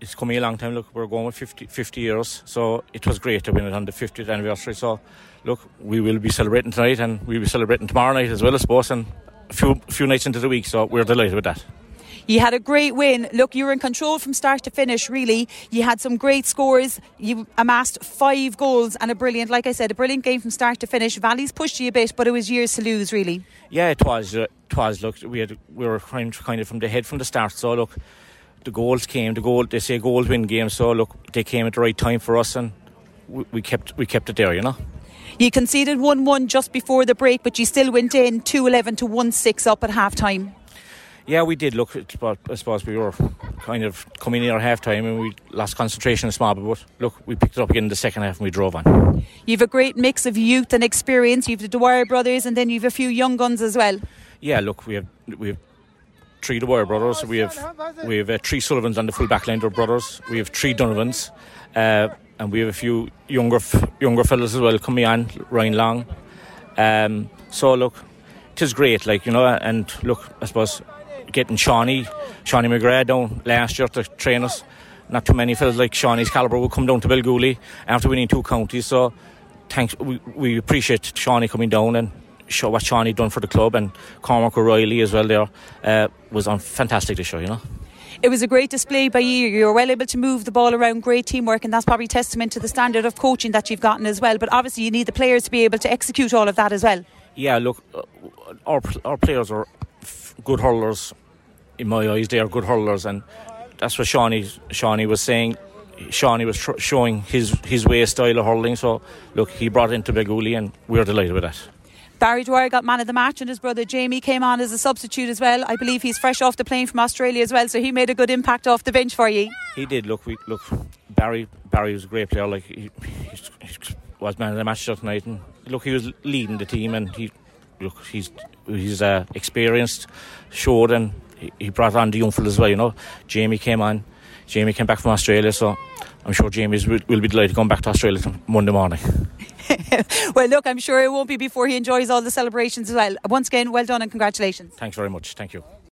it's coming a long time. Look, we're going with 50, 50 years, so it was great to win it on the 50th anniversary. So, look, we will be celebrating tonight, and we'll be celebrating tomorrow night as well, I suppose, and a few few nights into the week. So we're delighted with that. You had a great win. Look, you were in control from start to finish, really. You had some great scores. You amassed five goals and a brilliant, like I said, a brilliant game from start to finish. Valleys pushed you a bit, but it was years to lose, really. Yeah, it was. Uh, it was. Look, we had we were kind kind of from the head from the start. So look, the goals came. The goal they say goals win games. So look, they came at the right time for us, and we, we kept we kept it there. You know. You conceded 1 1 just before the break, but you still went in 2 11 to 1 6 up at half time. Yeah, we did. Look, I suppose we were kind of coming near half time and we lost concentration a small bit. But look, we picked it up again in the second half and we drove on. You've a great mix of youth and experience. You've the Dwyer brothers and then you've a few young guns as well. Yeah, look, we have we have three Dwyer brothers. We have we have uh, three Sullivans on the full back line. Brothers. We have three Donovans, uh, and we have a few younger younger fellas as well coming on. Ryan Long. Um, so look, it is great. Like you know, and look, I suppose getting Seanie, Seanie McGrath down last year to train us. Not too many fellas like Seanie's calibre will come down to Belgooly after winning two counties. So thanks, we, we appreciate Seanie coming down and show what Seanie done for the club and Cormac O'Reilly as well. There uh, was on fantastic to show, you know. It was a great display by you. You were well able to move the ball around, great teamwork, and that's probably testament to the standard of coaching that you've gotten as well. But obviously, you need the players to be able to execute all of that as well. Yeah, look, uh, our our players are good hurlers in my eyes, they are good hurlers, and that's what Seanie Seanie was saying. Seanie was tr- showing his his way style of hurling. So look, he brought it into Belgooly, and we're delighted with that. Barry Dwyer got man of the match, and his brother Jamie came on as a substitute as well. I believe he's fresh off the plane from Australia as well, so he made a good impact off the bench for you. He did. Look, we look. Barry Barry was a great player. Like he, he, he was man of the match tonight, and look, he was leading the team, and he look he's he's uh, experienced, showed, and he brought on the young fellas as well. You know, Jamie came on. Jamie came back from Australia, so I'm sure Jamie will be delighted to come back to Australia Monday morning. well, look, I'm sure it won't be before he enjoys all the celebrations as well. Once again, well done and congratulations. Thanks very much. Thank you.